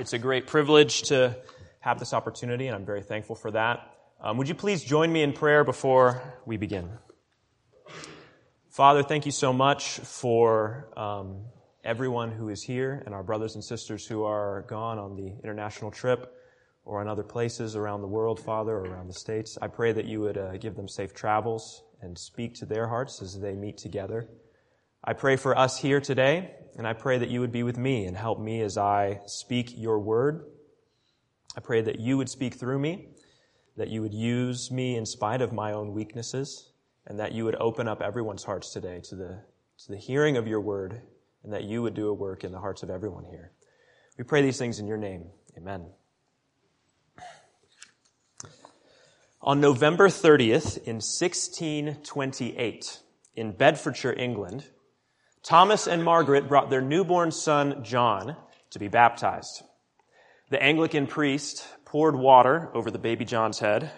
It's a great privilege to have this opportunity, and I'm very thankful for that. Um, would you please join me in prayer before we begin? Father, thank you so much for um, everyone who is here and our brothers and sisters who are gone on the international trip or in other places around the world, Father, or around the States. I pray that you would uh, give them safe travels and speak to their hearts as they meet together. I pray for us here today, and I pray that you would be with me and help me as I speak your word. I pray that you would speak through me, that you would use me in spite of my own weaknesses, and that you would open up everyone's hearts today to the, to the hearing of your word, and that you would do a work in the hearts of everyone here. We pray these things in your name. Amen. On November 30th in 1628, in Bedfordshire, England, Thomas and Margaret brought their newborn son, John, to be baptized. The Anglican priest poured water over the baby John's head,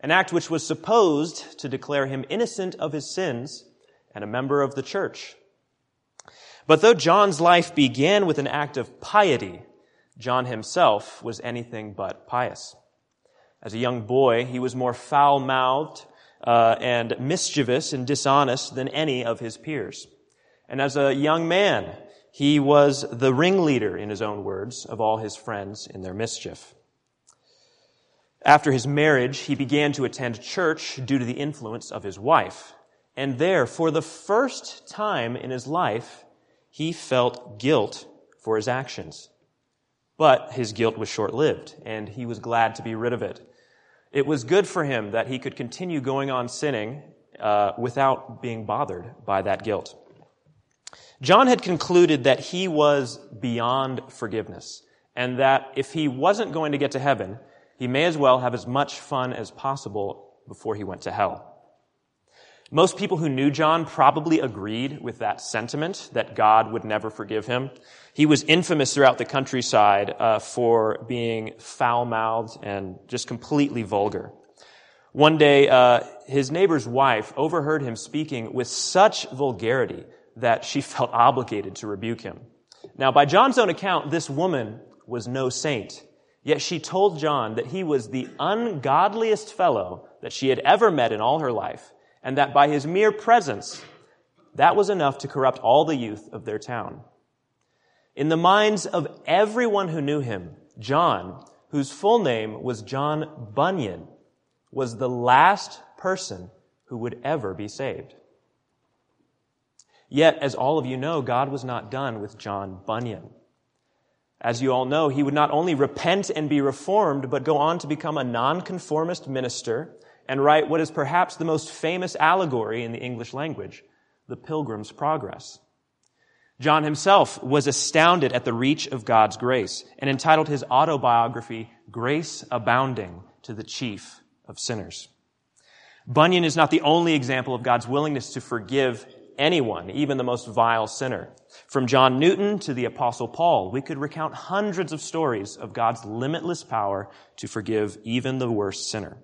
an act which was supposed to declare him innocent of his sins and a member of the church. But though John's life began with an act of piety, John himself was anything but pious. As a young boy, he was more foul mouthed uh, and mischievous and dishonest than any of his peers. And as a young man, he was the ringleader, in his own words, of all his friends in their mischief. After his marriage, he began to attend church due to the influence of his wife. And there, for the first time in his life, he felt guilt for his actions. But his guilt was short lived, and he was glad to be rid of it. It was good for him that he could continue going on sinning uh, without being bothered by that guilt. John had concluded that he was beyond forgiveness and that if he wasn't going to get to heaven, he may as well have as much fun as possible before he went to hell. Most people who knew John probably agreed with that sentiment that God would never forgive him. He was infamous throughout the countryside uh, for being foul-mouthed and just completely vulgar. One day, uh, his neighbor's wife overheard him speaking with such vulgarity that she felt obligated to rebuke him. Now, by John's own account, this woman was no saint. Yet she told John that he was the ungodliest fellow that she had ever met in all her life, and that by his mere presence, that was enough to corrupt all the youth of their town. In the minds of everyone who knew him, John, whose full name was John Bunyan, was the last person who would ever be saved. Yet, as all of you know, God was not done with John Bunyan. As you all know, he would not only repent and be reformed, but go on to become a nonconformist minister and write what is perhaps the most famous allegory in the English language, the Pilgrim's Progress. John himself was astounded at the reach of God's grace and entitled his autobiography, Grace Abounding to the Chief of Sinners. Bunyan is not the only example of God's willingness to forgive anyone, even the most vile sinner. From John Newton to the apostle Paul, we could recount hundreds of stories of God's limitless power to forgive even the worst sinner.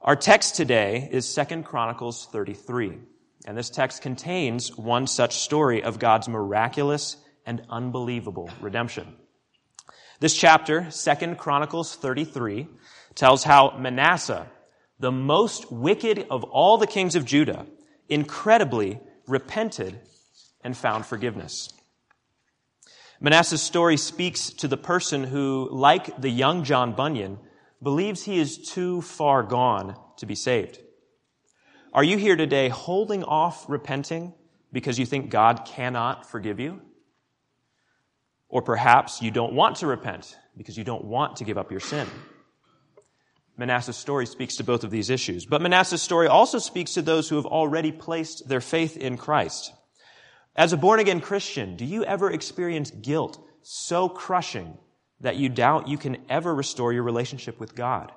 Our text today is 2 Chronicles 33, and this text contains one such story of God's miraculous and unbelievable redemption. This chapter, 2 Chronicles 33, tells how Manasseh, the most wicked of all the kings of Judah, incredibly repented and found forgiveness. Manasseh's story speaks to the person who, like the young John Bunyan, believes he is too far gone to be saved. Are you here today holding off repenting because you think God cannot forgive you? Or perhaps you don't want to repent because you don't want to give up your sin. Manasseh's story speaks to both of these issues. But Manasseh's story also speaks to those who have already placed their faith in Christ. As a born again Christian, do you ever experience guilt so crushing that you doubt you can ever restore your relationship with God?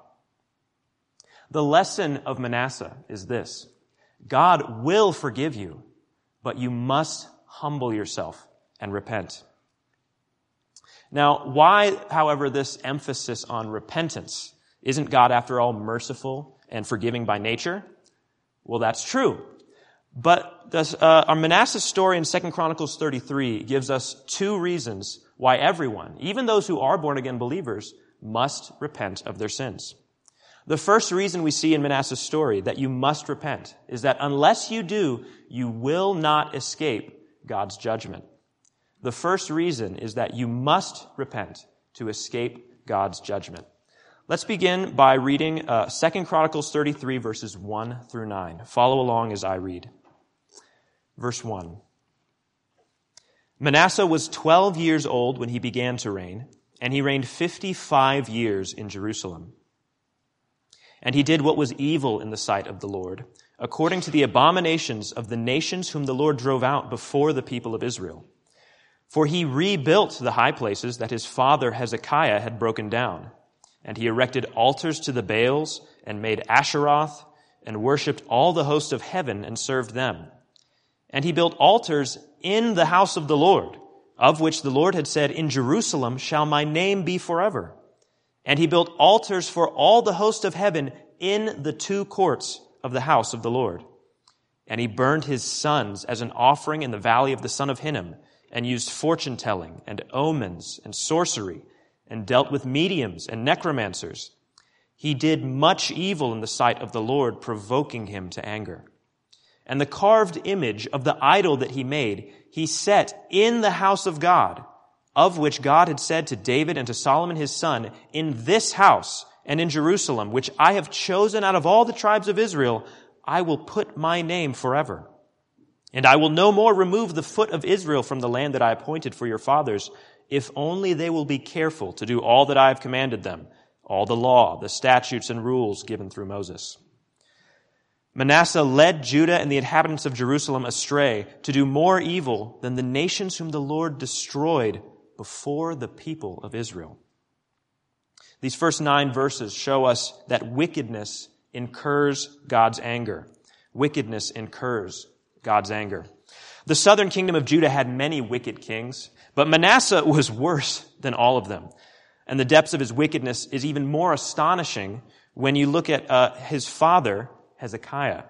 The lesson of Manasseh is this. God will forgive you, but you must humble yourself and repent. Now, why, however, this emphasis on repentance? Isn't God, after all, merciful and forgiving by nature? Well, that's true. But this, uh, our Manasseh story in 2 Chronicles 33 gives us two reasons why everyone, even those who are born again believers, must repent of their sins. The first reason we see in Manasseh's story that you must repent is that unless you do, you will not escape God's judgment. The first reason is that you must repent to escape God's judgment. Let's begin by reading uh, 2 Chronicles 33 verses 1 through 9. Follow along as I read. Verse 1. Manasseh was 12 years old when he began to reign, and he reigned 55 years in Jerusalem. And he did what was evil in the sight of the Lord, according to the abominations of the nations whom the Lord drove out before the people of Israel. For he rebuilt the high places that his father Hezekiah had broken down, and he erected altars to the Baals, and made Asheroth, and worshipped all the host of heaven, and served them. And he built altars in the house of the Lord, of which the Lord had said, In Jerusalem shall my name be forever. And he built altars for all the host of heaven in the two courts of the house of the Lord. And he burned his sons as an offering in the valley of the son of Hinnom, and used fortune telling and omens and sorcery, and dealt with mediums and necromancers. He did much evil in the sight of the Lord, provoking him to anger and the carved image of the idol that he made, he set in the house of God, of which God had said to David and to Solomon his son, in this house and in Jerusalem, which I have chosen out of all the tribes of Israel, I will put my name forever. And I will no more remove the foot of Israel from the land that I appointed for your fathers, if only they will be careful to do all that I have commanded them, all the law, the statutes and rules given through Moses. Manasseh led Judah and the inhabitants of Jerusalem astray to do more evil than the nations whom the Lord destroyed before the people of Israel. These first nine verses show us that wickedness incurs God's anger. Wickedness incurs God's anger. The southern kingdom of Judah had many wicked kings, but Manasseh was worse than all of them. And the depths of his wickedness is even more astonishing when you look at uh, his father, Hezekiah.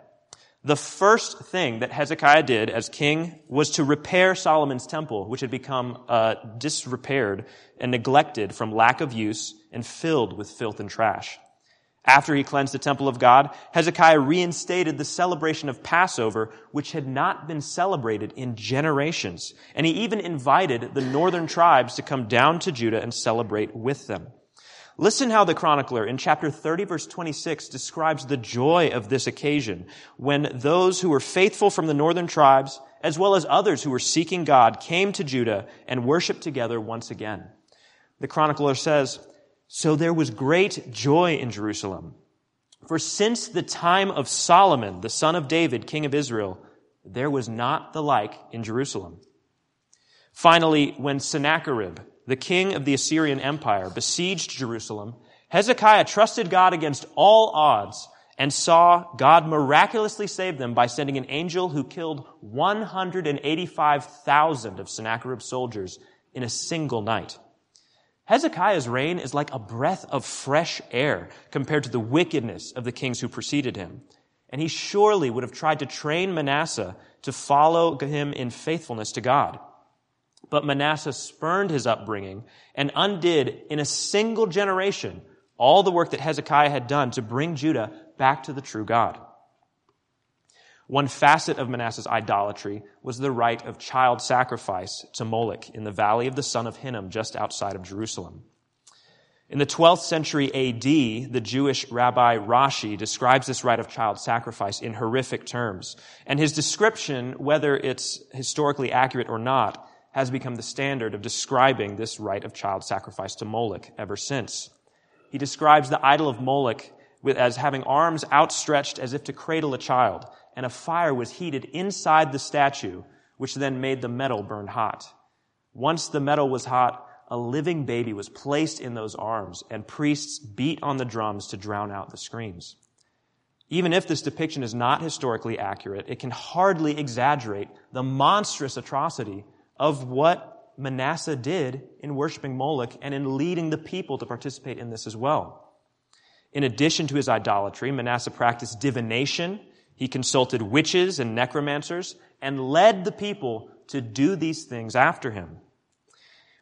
The first thing that Hezekiah did as king was to repair Solomon's temple, which had become uh, disrepaired and neglected from lack of use and filled with filth and trash. After he cleansed the temple of God, Hezekiah reinstated the celebration of Passover, which had not been celebrated in generations. And he even invited the northern tribes to come down to Judah and celebrate with them. Listen how the chronicler in chapter 30 verse 26 describes the joy of this occasion when those who were faithful from the northern tribes, as well as others who were seeking God, came to Judah and worshiped together once again. The chronicler says, So there was great joy in Jerusalem. For since the time of Solomon, the son of David, king of Israel, there was not the like in Jerusalem. Finally, when Sennacherib, the king of the Assyrian Empire, besieged Jerusalem, Hezekiah trusted God against all odds and saw God miraculously save them by sending an angel who killed 185,000 of Sennacherib's soldiers in a single night. Hezekiah's reign is like a breath of fresh air compared to the wickedness of the kings who preceded him. And he surely would have tried to train Manasseh to follow him in faithfulness to God. But Manasseh spurned his upbringing and undid in a single generation all the work that Hezekiah had done to bring Judah back to the true God. One facet of Manasseh's idolatry was the rite of child sacrifice to Moloch in the valley of the son of Hinnom just outside of Jerusalem. In the 12th century AD, the Jewish rabbi Rashi describes this rite of child sacrifice in horrific terms. And his description, whether it's historically accurate or not, has become the standard of describing this rite of child sacrifice to Moloch ever since. He describes the idol of Moloch as having arms outstretched as if to cradle a child, and a fire was heated inside the statue, which then made the metal burn hot. Once the metal was hot, a living baby was placed in those arms, and priests beat on the drums to drown out the screams. Even if this depiction is not historically accurate, it can hardly exaggerate the monstrous atrocity of what Manasseh did in worshiping Moloch and in leading the people to participate in this as well. In addition to his idolatry, Manasseh practiced divination. He consulted witches and necromancers and led the people to do these things after him.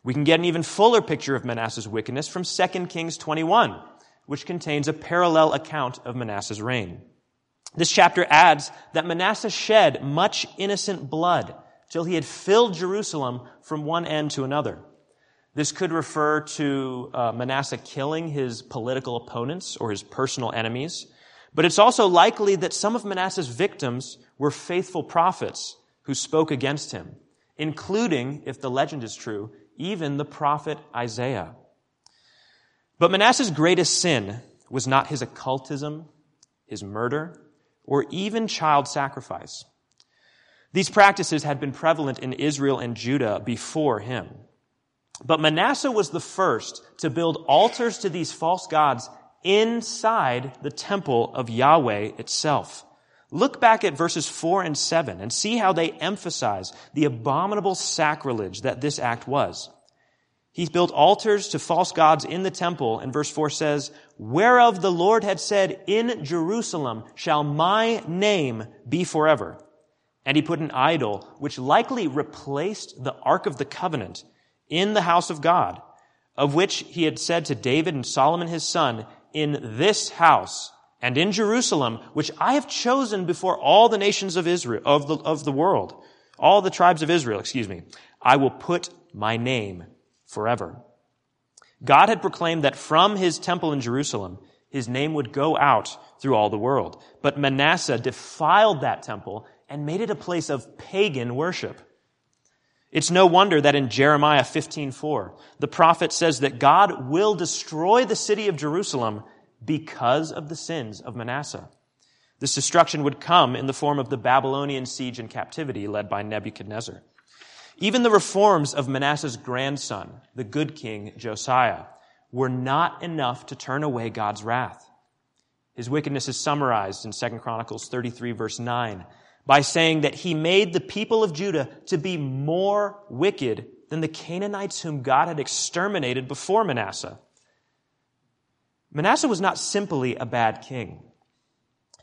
We can get an even fuller picture of Manasseh's wickedness from 2 Kings 21, which contains a parallel account of Manasseh's reign. This chapter adds that Manasseh shed much innocent blood till he had filled Jerusalem from one end to another. This could refer to uh, Manasseh killing his political opponents or his personal enemies, but it's also likely that some of Manasseh's victims were faithful prophets who spoke against him, including, if the legend is true, even the prophet Isaiah. But Manasseh's greatest sin was not his occultism, his murder, or even child sacrifice. These practices had been prevalent in Israel and Judah before him. But Manasseh was the first to build altars to these false gods inside the temple of Yahweh itself. Look back at verses 4 and 7 and see how they emphasize the abominable sacrilege that this act was. He built altars to false gods in the temple, and verse 4 says, Whereof the Lord had said, In Jerusalem shall my name be forever. And he put an idol, which likely replaced the Ark of the Covenant, in the house of God, of which he had said to David and Solomon his son, In this house and in Jerusalem, which I have chosen before all the nations of Israel, of the, of the world, all the tribes of Israel, excuse me, I will put my name forever. God had proclaimed that from his temple in Jerusalem, his name would go out through all the world. But Manasseh defiled that temple and made it a place of pagan worship. It's no wonder that in Jeremiah 15:4, the prophet says that God will destroy the city of Jerusalem because of the sins of Manasseh. This destruction would come in the form of the Babylonian siege and captivity led by Nebuchadnezzar. Even the reforms of Manasseh's grandson, the good king Josiah, were not enough to turn away God's wrath. His wickedness is summarized in 2 Chronicles 33 verse 9 by saying that he made the people of Judah to be more wicked than the Canaanites whom God had exterminated before Manasseh. Manasseh was not simply a bad king.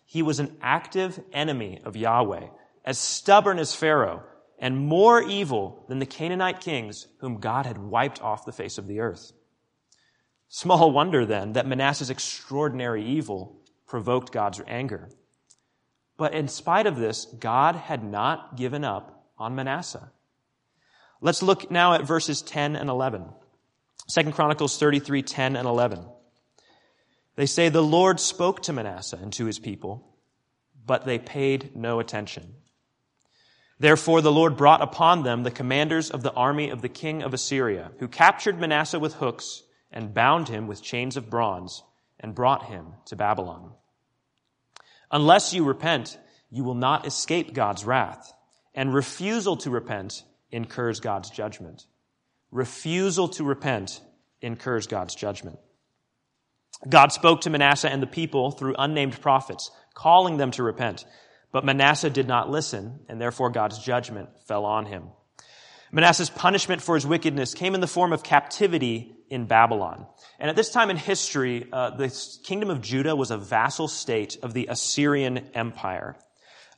He was an active enemy of Yahweh, as stubborn as Pharaoh, and more evil than the Canaanite kings whom God had wiped off the face of the earth. Small wonder then that Manasseh's extraordinary evil provoked God's anger. But in spite of this, God had not given up on Manasseh. Let's look now at verses 10 and 11. 2 Chronicles 33, 10 and 11. They say, The Lord spoke to Manasseh and to his people, but they paid no attention. Therefore, the Lord brought upon them the commanders of the army of the king of Assyria, who captured Manasseh with hooks and bound him with chains of bronze and brought him to Babylon. Unless you repent, you will not escape God's wrath, and refusal to repent incurs God's judgment. Refusal to repent incurs God's judgment. God spoke to Manasseh and the people through unnamed prophets, calling them to repent. But Manasseh did not listen, and therefore God's judgment fell on him. Manasseh's punishment for his wickedness came in the form of captivity in Babylon. And at this time in history, uh, the kingdom of Judah was a vassal state of the Assyrian Empire.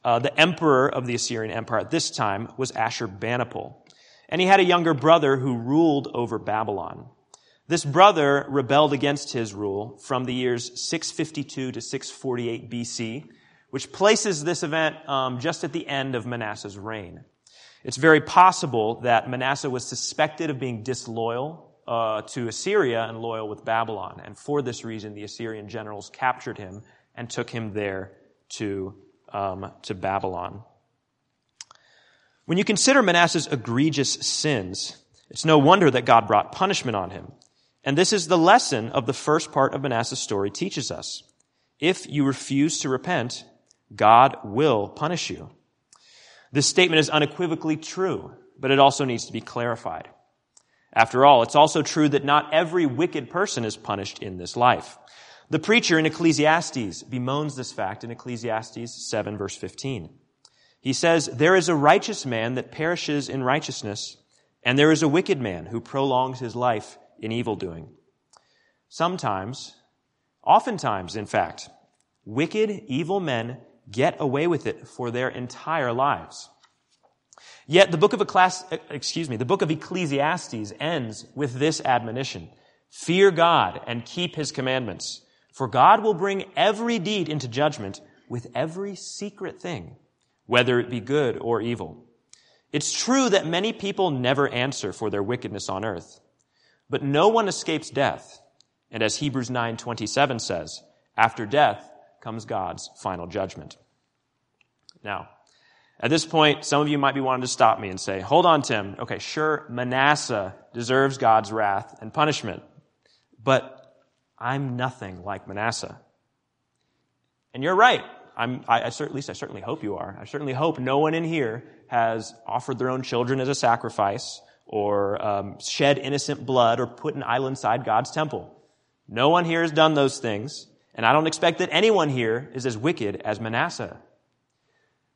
Uh, the emperor of the Assyrian Empire at this time was Ashurbanipal. And he had a younger brother who ruled over Babylon. This brother rebelled against his rule from the years 652 to 648 BC which places this event um, just at the end of Manasseh's reign. It's very possible that Manasseh was suspected of being disloyal uh, to Assyria and loyal with Babylon. And for this reason, the Assyrian generals captured him and took him there to, um, to Babylon. When you consider Manasseh's egregious sins, it's no wonder that God brought punishment on him. And this is the lesson of the first part of Manasseh's story teaches us. If you refuse to repent, God will punish you. This statement is unequivocally true, but it also needs to be clarified. After all, it's also true that not every wicked person is punished in this life. The preacher in Ecclesiastes bemoans this fact in Ecclesiastes 7 verse 15. He says, There is a righteous man that perishes in righteousness, and there is a wicked man who prolongs his life in evil doing. Sometimes, oftentimes, in fact, wicked, evil men get away with it for their entire lives. Yet the book of Ecclesi- excuse me, the book of Ecclesiastes ends with this admonition. Fear God and keep his commandments, for God will bring every deed into judgment with every secret thing, whether it be good or evil. It's true that many people never answer for their wickedness on earth, but no one escapes death. And as Hebrews 9:27 says, after death comes God's final judgment. Now, at this point, some of you might be wanting to stop me and say, hold on, Tim. Okay, sure, Manasseh deserves God's wrath and punishment, but I'm nothing like Manasseh. And you're right. I'm, I, I, at least I certainly hope you are. I certainly hope no one in here has offered their own children as a sacrifice or um, shed innocent blood or put an idol inside God's temple. No one here has done those things, and I don't expect that anyone here is as wicked as Manasseh.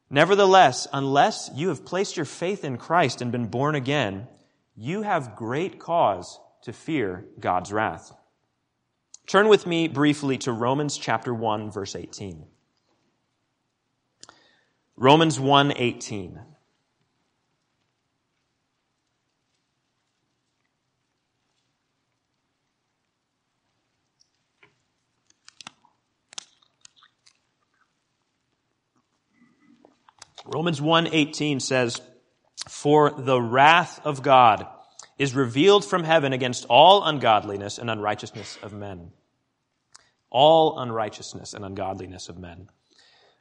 Nevertheless, unless you have placed your faith in Christ and been born again, you have great cause to fear God's wrath. Turn with me briefly to Romans chapter 1 verse 18. Romans 1:18. Romans 1:18 says, "For the wrath of God is revealed from heaven against all ungodliness and unrighteousness of men." All unrighteousness and ungodliness of men.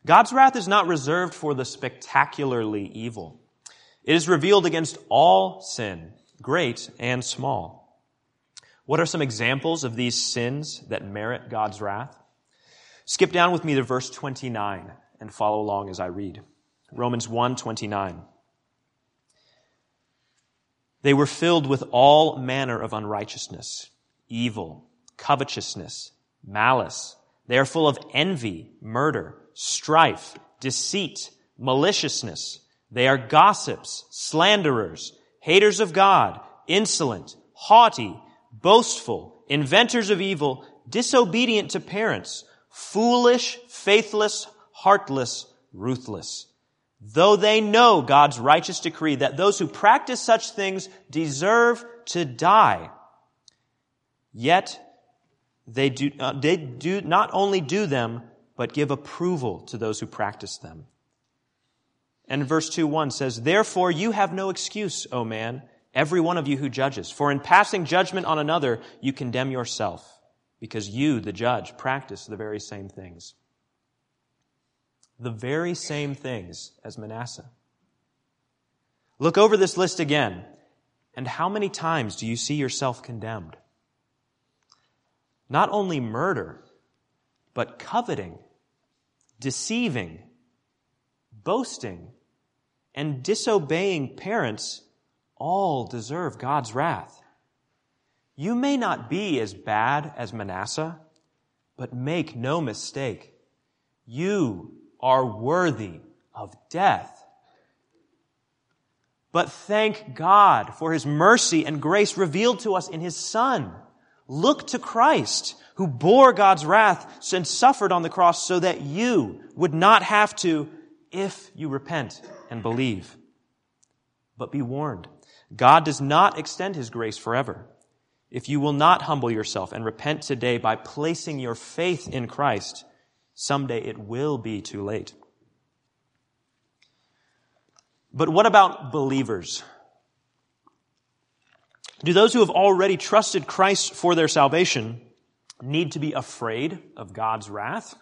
God's wrath is not reserved for the spectacularly evil. It is revealed against all sin, great and small. What are some examples of these sins that merit God's wrath? Skip down with me to verse 29 and follow along as I read. Romans 1:29. They were filled with all manner of unrighteousness, evil, covetousness, malice. They are full of envy, murder, strife, deceit, maliciousness. They are gossips, slanderers, haters of God, insolent, haughty, boastful, inventors of evil, disobedient to parents, foolish, faithless, heartless, ruthless though they know God's righteous decree that those who practice such things deserve to die, yet they do, uh, they do not only do them, but give approval to those who practice them. And verse 2 1 says, Therefore you have no excuse, O man, every one of you who judges. For in passing judgment on another, you condemn yourself, because you, the judge, practice the very same things the very same things as Manasseh. Look over this list again, and how many times do you see yourself condemned? Not only murder, but coveting, deceiving, boasting, and disobeying parents all deserve God's wrath. You may not be as bad as Manasseh, but make no mistake. You are worthy of death. But thank God for His mercy and grace revealed to us in His Son. Look to Christ, who bore God's wrath and suffered on the cross so that you would not have to if you repent and believe. But be warned, God does not extend His grace forever. If you will not humble yourself and repent today by placing your faith in Christ, Someday it will be too late. But what about believers? Do those who have already trusted Christ for their salvation need to be afraid of God's wrath?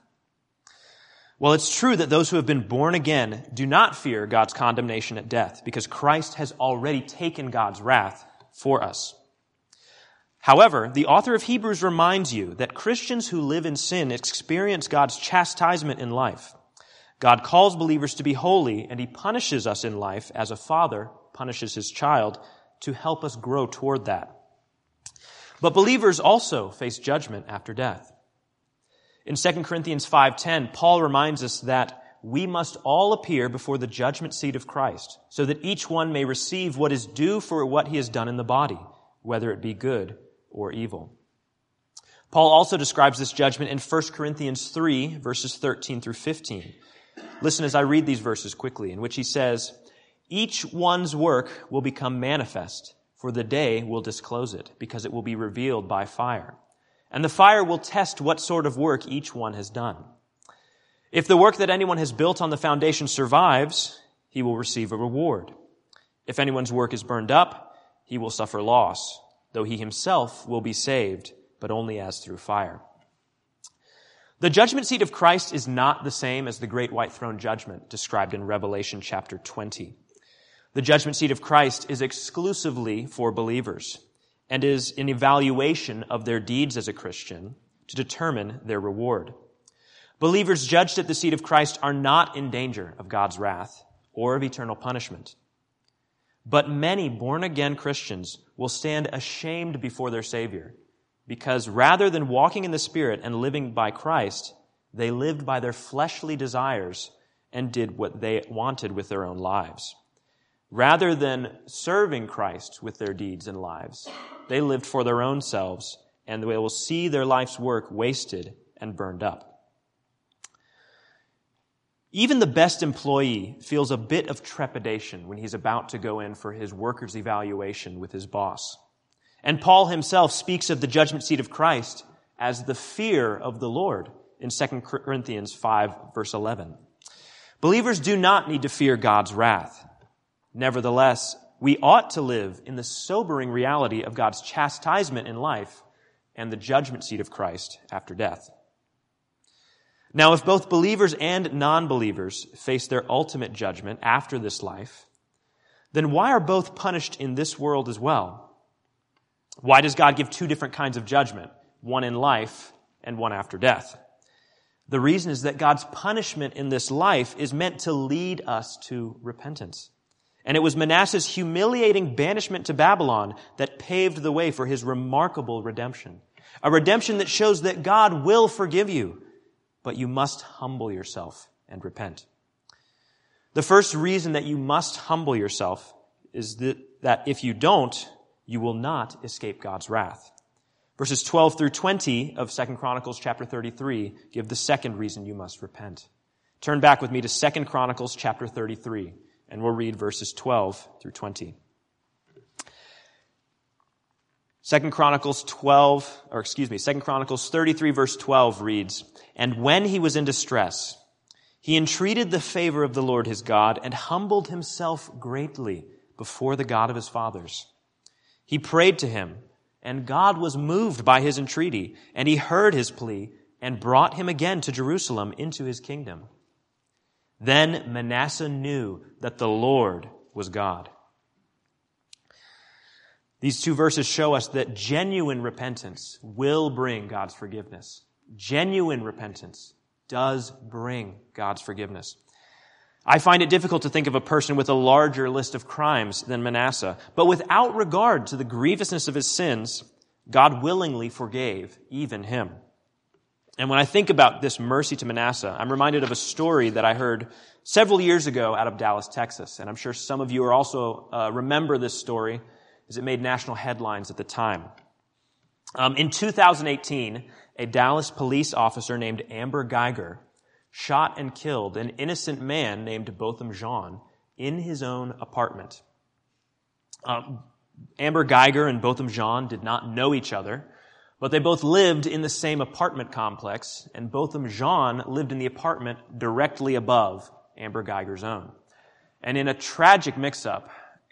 Well, it's true that those who have been born again do not fear God's condemnation at death because Christ has already taken God's wrath for us. However, the author of Hebrews reminds you that Christians who live in sin experience God's chastisement in life. God calls believers to be holy, and he punishes us in life as a father punishes his child to help us grow toward that. But believers also face judgment after death. In 2 Corinthians 5:10, Paul reminds us that we must all appear before the judgment seat of Christ, so that each one may receive what is due for what he has done in the body, whether it be good or evil. Paul also describes this judgment in 1 Corinthians 3, verses 13 through 15. Listen as I read these verses quickly, in which he says, Each one's work will become manifest, for the day will disclose it, because it will be revealed by fire. And the fire will test what sort of work each one has done. If the work that anyone has built on the foundation survives, he will receive a reward. If anyone's work is burned up, he will suffer loss, though he himself will be saved, but only as through fire. The judgment seat of Christ is not the same as the great white throne judgment described in Revelation chapter 20. The judgment seat of Christ is exclusively for believers and is an evaluation of their deeds as a Christian to determine their reward. Believers judged at the seat of Christ are not in danger of God's wrath or of eternal punishment. But many born again Christians will stand ashamed before their Savior because rather than walking in the Spirit and living by Christ, they lived by their fleshly desires and did what they wanted with their own lives. Rather than serving Christ with their deeds and lives, they lived for their own selves, and they will see their life's work wasted and burned up. Even the best employee feels a bit of trepidation when he's about to go in for his worker's evaluation with his boss. And Paul himself speaks of the judgment seat of Christ as the fear of the Lord in 2 Corinthians 5 verse 11. Believers do not need to fear God's wrath. Nevertheless, we ought to live in the sobering reality of God's chastisement in life and the judgment seat of Christ after death. Now, if both believers and non-believers face their ultimate judgment after this life, then why are both punished in this world as well? Why does God give two different kinds of judgment? One in life and one after death. The reason is that God's punishment in this life is meant to lead us to repentance. And it was Manasseh's humiliating banishment to Babylon that paved the way for his remarkable redemption. A redemption that shows that God will forgive you, but you must humble yourself and repent. The first reason that you must humble yourself is that, if you don't, you will not escape God's wrath. Verses 12 through 20 of 2 Chronicles chapter 33 give the second reason you must repent. Turn back with me to 2 Chronicles chapter 33 and we'll read verses 12 through 20. Second Chronicles 12, or excuse me, Second Chronicles 33 verse 12 reads, And when he was in distress, he entreated the favor of the Lord his God and humbled himself greatly before the God of his fathers. He prayed to him, and God was moved by his entreaty, and he heard his plea and brought him again to Jerusalem into his kingdom. Then Manasseh knew that the Lord was God. These two verses show us that genuine repentance will bring God's forgiveness. Genuine repentance does bring God's forgiveness. I find it difficult to think of a person with a larger list of crimes than Manasseh, but without regard to the grievousness of his sins, God willingly forgave even him. And when I think about this mercy to Manasseh, I'm reminded of a story that I heard several years ago out of Dallas, Texas. And I'm sure some of you are also uh, remember this story it made national headlines at the time. Um, in 2018, a Dallas police officer named Amber Guyger shot and killed an innocent man named Botham Jean in his own apartment. Um, Amber Guyger and Botham Jean did not know each other. But they both lived in the same apartment complex, and Botham Jean lived in the apartment directly above Amber Guyger's own. And in a tragic mix-up,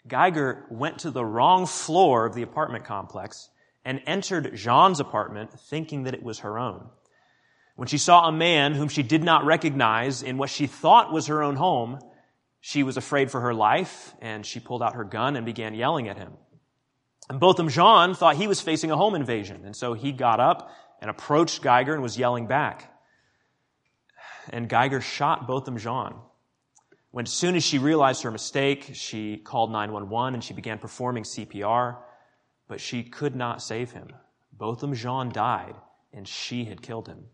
Guyger went to the wrong floor of the apartment complex and entered Jean's apartment thinking that it was her own. When she saw a man whom she did not recognize in what she thought was her own home, she was afraid for her life and she pulled out her gun and began yelling at him. And Botham Jean thought he was facing a home invasion. And so he got up and approached Guyger and was yelling back. And Guyger shot Botham Jean. When as soon as she realized her mistake, she called 911 and she began performing CPR, but she could not save him. Botham Jean died and she had killed him.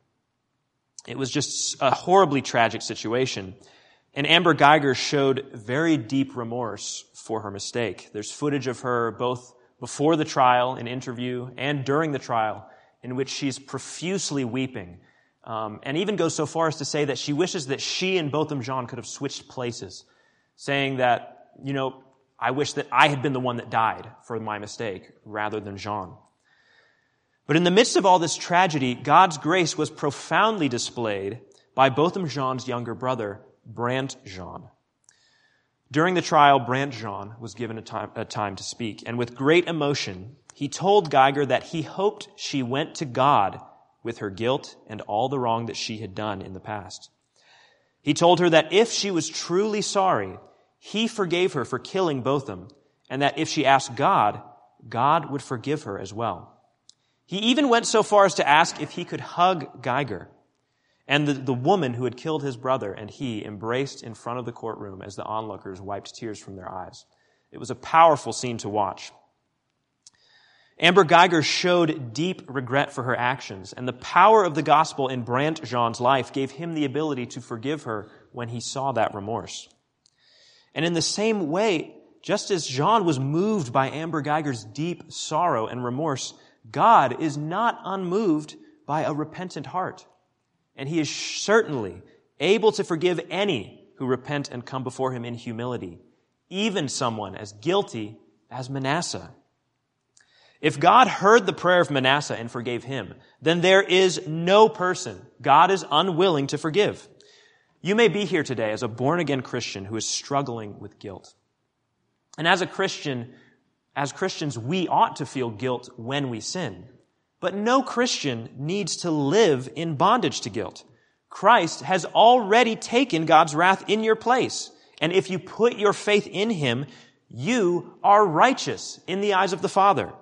It was just a horribly tragic situation. And Amber Guyger showed very deep remorse for her mistake. There's footage of her both before the trial, an interview, and during the trial, in which she's profusely weeping, um, and even goes so far as to say that she wishes that she and Botham Jean could have switched places, saying that you know, I wish that I had been the one that died for my mistake rather than Jean. But in the midst of all this tragedy, God's grace was profoundly displayed by Botham Jean's younger brother, Brant Jean. During the trial, Brant Jean was given a time, a time to speak, and with great emotion, he told Guyger that he hoped she went to God with her guilt and all the wrong that she had done in the past. He told her that if she was truly sorry, he forgave her for killing Botham, and that if she asked God, God would forgive her as well. He even went so far as to ask if he could hug Guyger. And the, the woman who had killed his brother and he embraced in front of the courtroom as the onlookers wiped tears from their eyes. It was a powerful scene to watch. Amber Guyger showed deep regret for her actions, and the power of the gospel in Brant Jean's life gave him the ability to forgive her when he saw that remorse. And in the same way, just as Jean was moved by Amber Guyger's deep sorrow and remorse, God is not unmoved by a repentant heart. And he is certainly able to forgive any who repent and come before him in humility, even someone as guilty as Manasseh. If God heard the prayer of Manasseh and forgave him, then there is no person God is unwilling to forgive. You may be here today as a born again Christian who is struggling with guilt. And as a Christian, as Christians, we ought to feel guilt when we sin. But no Christian needs to live in bondage to guilt. Christ has already taken God's wrath in your place. And if you put your faith in Him, you are righteous in the eyes of the Father.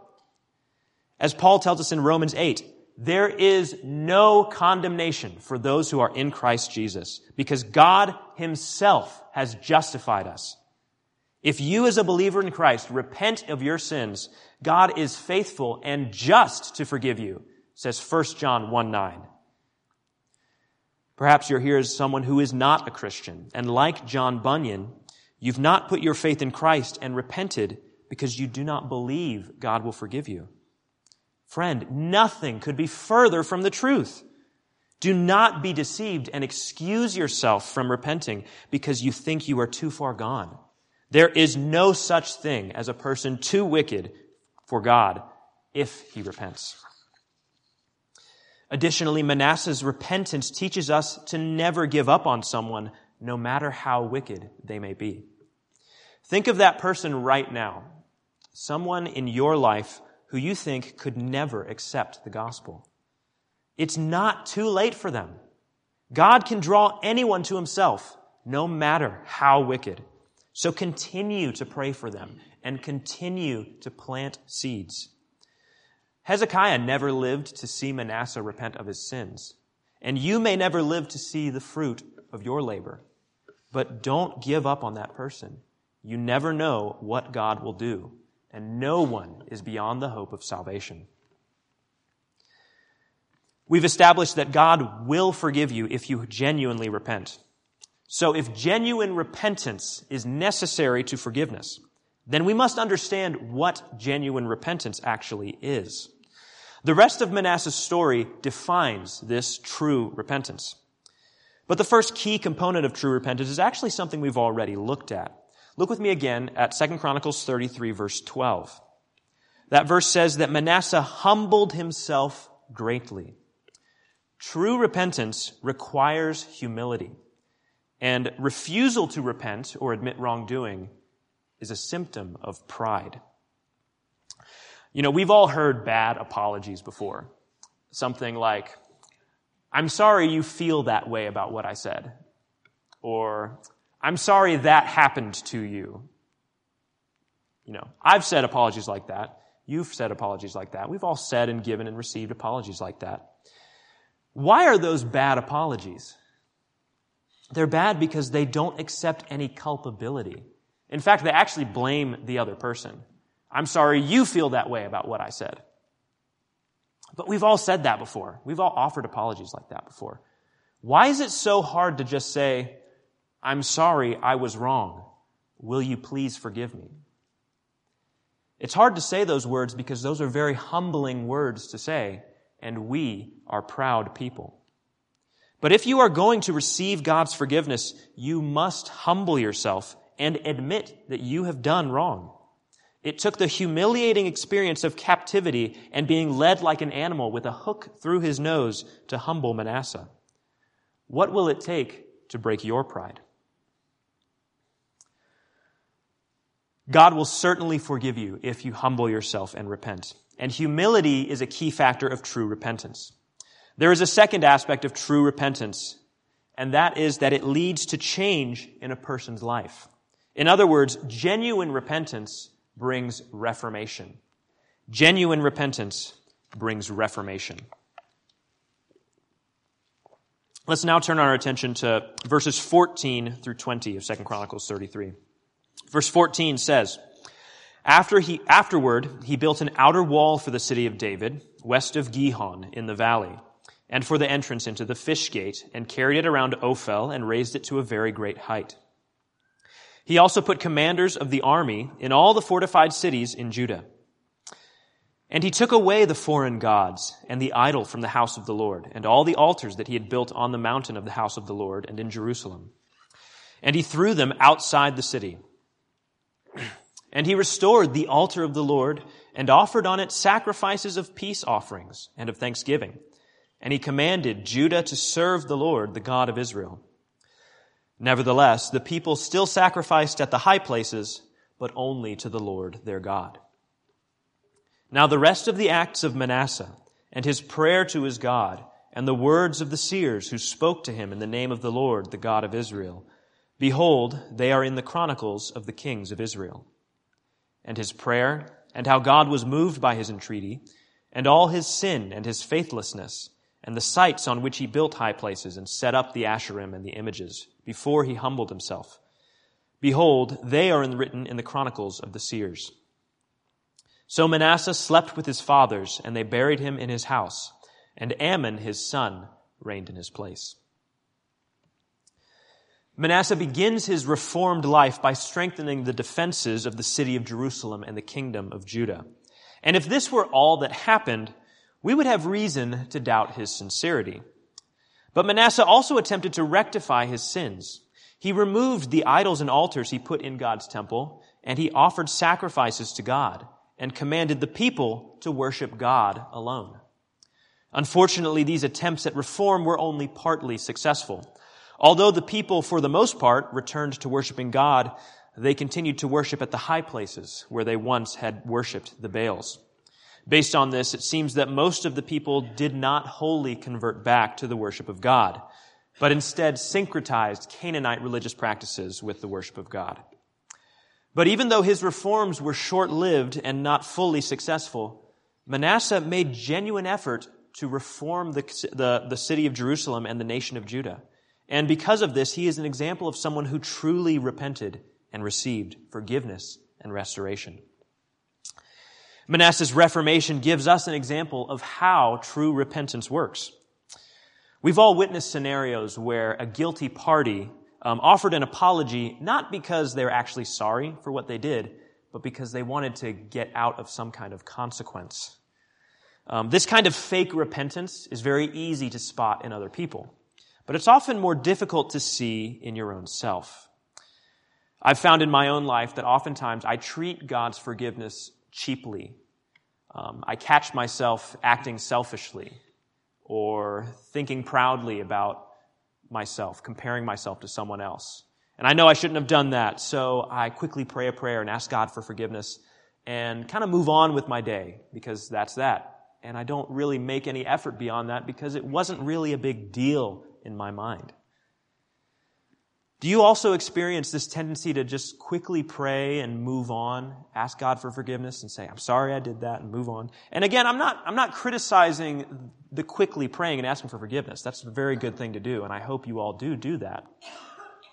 As Paul tells us in Romans 8, there is no condemnation for those who are in Christ Jesus because God himself has justified us. If you as a believer in Christ repent of your sins, God is faithful and just to forgive you, says 1 John 1 9. Perhaps you're here as someone who is not a Christian, and like John Bunyan, you've not put your faith in Christ and repented because you do not believe God will forgive you. Friend, nothing could be further from the truth. Do not be deceived and excuse yourself from repenting because you think you are too far gone. There is no such thing as a person too wicked for God if he repents. Additionally, Manasseh's repentance teaches us to never give up on someone, no matter how wicked they may be. Think of that person right now, someone in your life who you think could never accept the gospel. It's not too late for them. God can draw anyone to himself, no matter how wicked. So continue to pray for them and continue to plant seeds. Hezekiah never lived to see Manasseh repent of his sins, and you may never live to see the fruit of your labor. But don't give up on that person. You never know what God will do and no one is beyond the hope of salvation. We've established that God will forgive you if you genuinely repent. So if genuine repentance is necessary to forgiveness, then we must understand what genuine repentance actually is. The rest of Manasseh's story defines this true repentance. But the first key component of true repentance is actually something we've already looked at. Look with me again at 2 Chronicles 33 verse 12. That verse says that Manasseh humbled himself greatly. True repentance requires humility. And refusal to repent or admit wrongdoing is a symptom of pride. You know, we've all heard bad apologies before. Something like, I'm sorry you feel that way about what I said. Or, I'm sorry that happened to you. You know, I've said apologies like that. You've said apologies like that. We've all said and given and received apologies like that. Why are those bad apologies? They're bad because they don't accept any culpability. In fact, they actually blame the other person. I'm sorry you feel that way about what I said. But we've all said that before. We've all offered apologies like that before. Why is it so hard to just say, I'm sorry I was wrong. Will you please forgive me? It's hard to say those words because those are very humbling words to say, and we are proud people. But if you are going to receive God's forgiveness, you must humble yourself and admit that you have done wrong. It took the humiliating experience of captivity and being led like an animal with a hook through his nose to humble Manasseh. What will it take to break your pride? God will certainly forgive you if you humble yourself and repent. And humility is a key factor of true repentance. There is a second aspect of true repentance, and that is that it leads to change in a person's life. In other words, genuine repentance brings reformation. Genuine repentance brings reformation. Let's now turn our attention to verses 14 through 20 of 2 Chronicles 33. Verse 14 says, After he, afterward, he built an outer wall for the city of David, west of Gihon in the valley, and for the entrance into the fish gate, and carried it around Ophel and raised it to a very great height. He also put commanders of the army in all the fortified cities in Judah. And he took away the foreign gods and the idol from the house of the Lord, and all the altars that he had built on the mountain of the house of the Lord and in Jerusalem. And he threw them outside the city. And he restored the altar of the Lord and offered on it sacrifices of peace offerings and of thanksgiving. And he commanded Judah to serve the Lord, the God of Israel. Nevertheless, the people still sacrificed at the high places, but only to the Lord their God. Now the rest of the acts of Manasseh and his prayer to his God and the words of the seers who spoke to him in the name of the Lord, the God of Israel, behold, they are in the chronicles of the kings of Israel. And his prayer and how God was moved by his entreaty and all his sin and his faithlessness and the sites on which he built high places and set up the Asherim and the images before he humbled himself. Behold, they are written in the chronicles of the seers. So Manasseh slept with his fathers, and they buried him in his house, and Amon his son reigned in his place. Manasseh begins his reformed life by strengthening the defenses of the city of Jerusalem and the kingdom of Judah. And if this were all that happened, we would have reason to doubt his sincerity. But Manasseh also attempted to rectify his sins. He removed the idols and altars he put in God's temple, and he offered sacrifices to God and commanded the people to worship God alone. Unfortunately, these attempts at reform were only partly successful. Although the people, for the most part, returned to worshiping God, they continued to worship at the high places where they once had worshiped the Baals. Based on this, it seems that most of the people did not wholly convert back to the worship of God, but instead syncretized Canaanite religious practices with the worship of God. But even though his reforms were short-lived and not fully successful, Manasseh made genuine effort to reform the, the, the, city of Jerusalem and the nation of Judah. And because of this, he is an example of someone who truly repented and received forgiveness and restoration. Manasseh's reformation gives us an example of how true repentance works. We've all witnessed scenarios where a guilty party um, offered an apology not because they're actually sorry for what they did, but because they wanted to get out of some kind of consequence. Um, this kind of fake repentance is very easy to spot in other people, but it's often more difficult to see in your own self. I've found in my own life that oftentimes I treat God's forgiveness cheaply. Um, I catch myself acting selfishly or thinking proudly about myself, comparing myself to someone else. And I know I shouldn't have done that, so I quickly pray a prayer and ask God for forgiveness and kind of move on with my day because that's that. And I don't really make any effort beyond that because it wasn't really a big deal in my mind. Do you also experience this tendency to just quickly pray and move on, ask God for forgiveness and say, I'm sorry I did that and move on? And again, I'm not, I'm not criticizing the quickly praying and asking for forgiveness. That's a very good thing to do, and I hope you all do do that.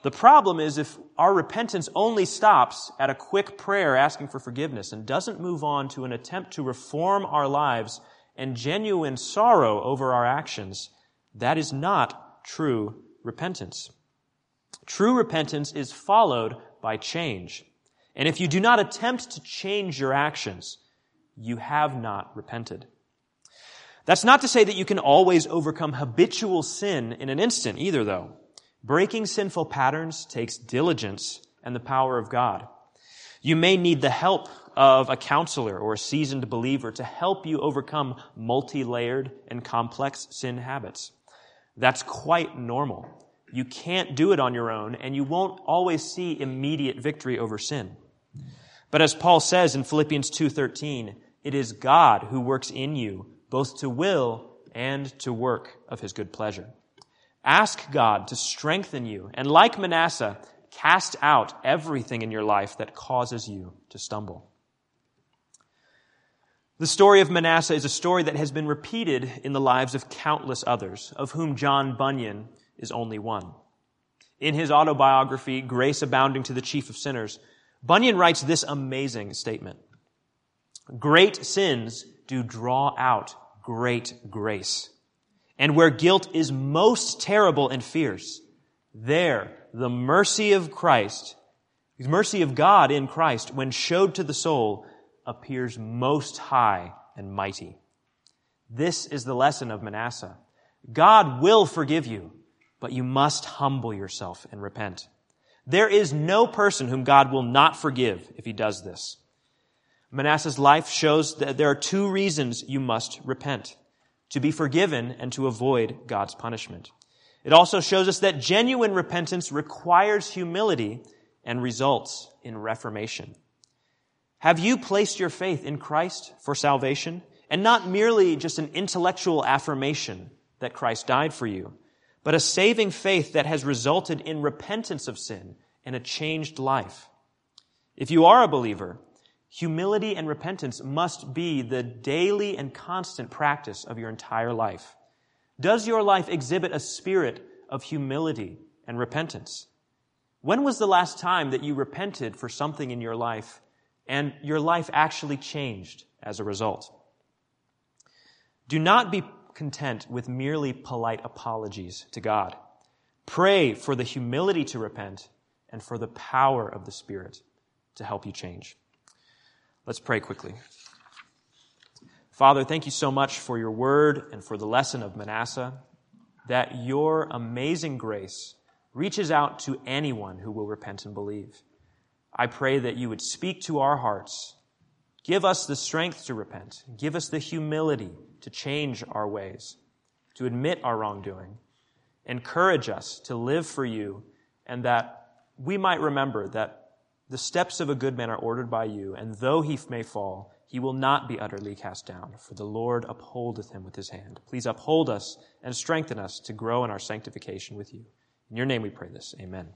The problem is if our repentance only stops at a quick prayer asking for forgiveness and doesn't move on to an attempt to reform our lives and genuine sorrow over our actions, that is not true repentance. True repentance is followed by change. And if you do not attempt to change your actions, you have not repented. That's not to say that you can always overcome habitual sin in an instant either, though. Breaking sinful patterns takes diligence and the power of God. You may need the help of a counselor or a seasoned believer to help you overcome multi-layered and complex sin habits. That's quite normal. You can't do it on your own and you won't always see immediate victory over sin. But as Paul says in Philippians 2:13, it is God who works in you both to will and to work of his good pleasure. Ask God to strengthen you and like Manasseh, cast out everything in your life that causes you to stumble. The story of Manasseh is a story that has been repeated in the lives of countless others, of whom John Bunyan is only one. In his autobiography, Grace Abounding to the Chief of Sinners, Bunyan writes this amazing statement. Great sins do draw out great grace. And where guilt is most terrible and fierce, there the mercy of Christ, the mercy of God in Christ, when showed to the soul, appears most high and mighty. This is the lesson of Manasseh. God will forgive you, but you must humble yourself and repent. There is no person whom God will not forgive if he does this. Manasseh's life shows that there are two reasons you must repent. To be forgiven and to avoid God's punishment. It also shows us that genuine repentance requires humility and results in reformation. Have you placed your faith in Christ for salvation and not merely just an intellectual affirmation that Christ died for you, but a saving faith that has resulted in repentance of sin and a changed life? If you are a believer, humility and repentance must be the daily and constant practice of your entire life. Does your life exhibit a spirit of humility and repentance? When was the last time that you repented for something in your life and your life actually changed as a result. Do not be content with merely polite apologies to God. Pray for the humility to repent and for the power of the Spirit to help you change. Let's pray quickly. Father, thank you so much for your word and for the lesson of Manasseh, that your amazing grace reaches out to anyone who will repent and believe. I pray that you would speak to our hearts. Give us the strength to repent. Give us the humility to change our ways, to admit our wrongdoing. Encourage us to live for you and that we might remember that the steps of a good man are ordered by you, and though he may fall, he will not be utterly cast down, for the Lord upholdeth him with his hand. Please uphold us and strengthen us to grow in our sanctification with you. In your name we pray this. Amen.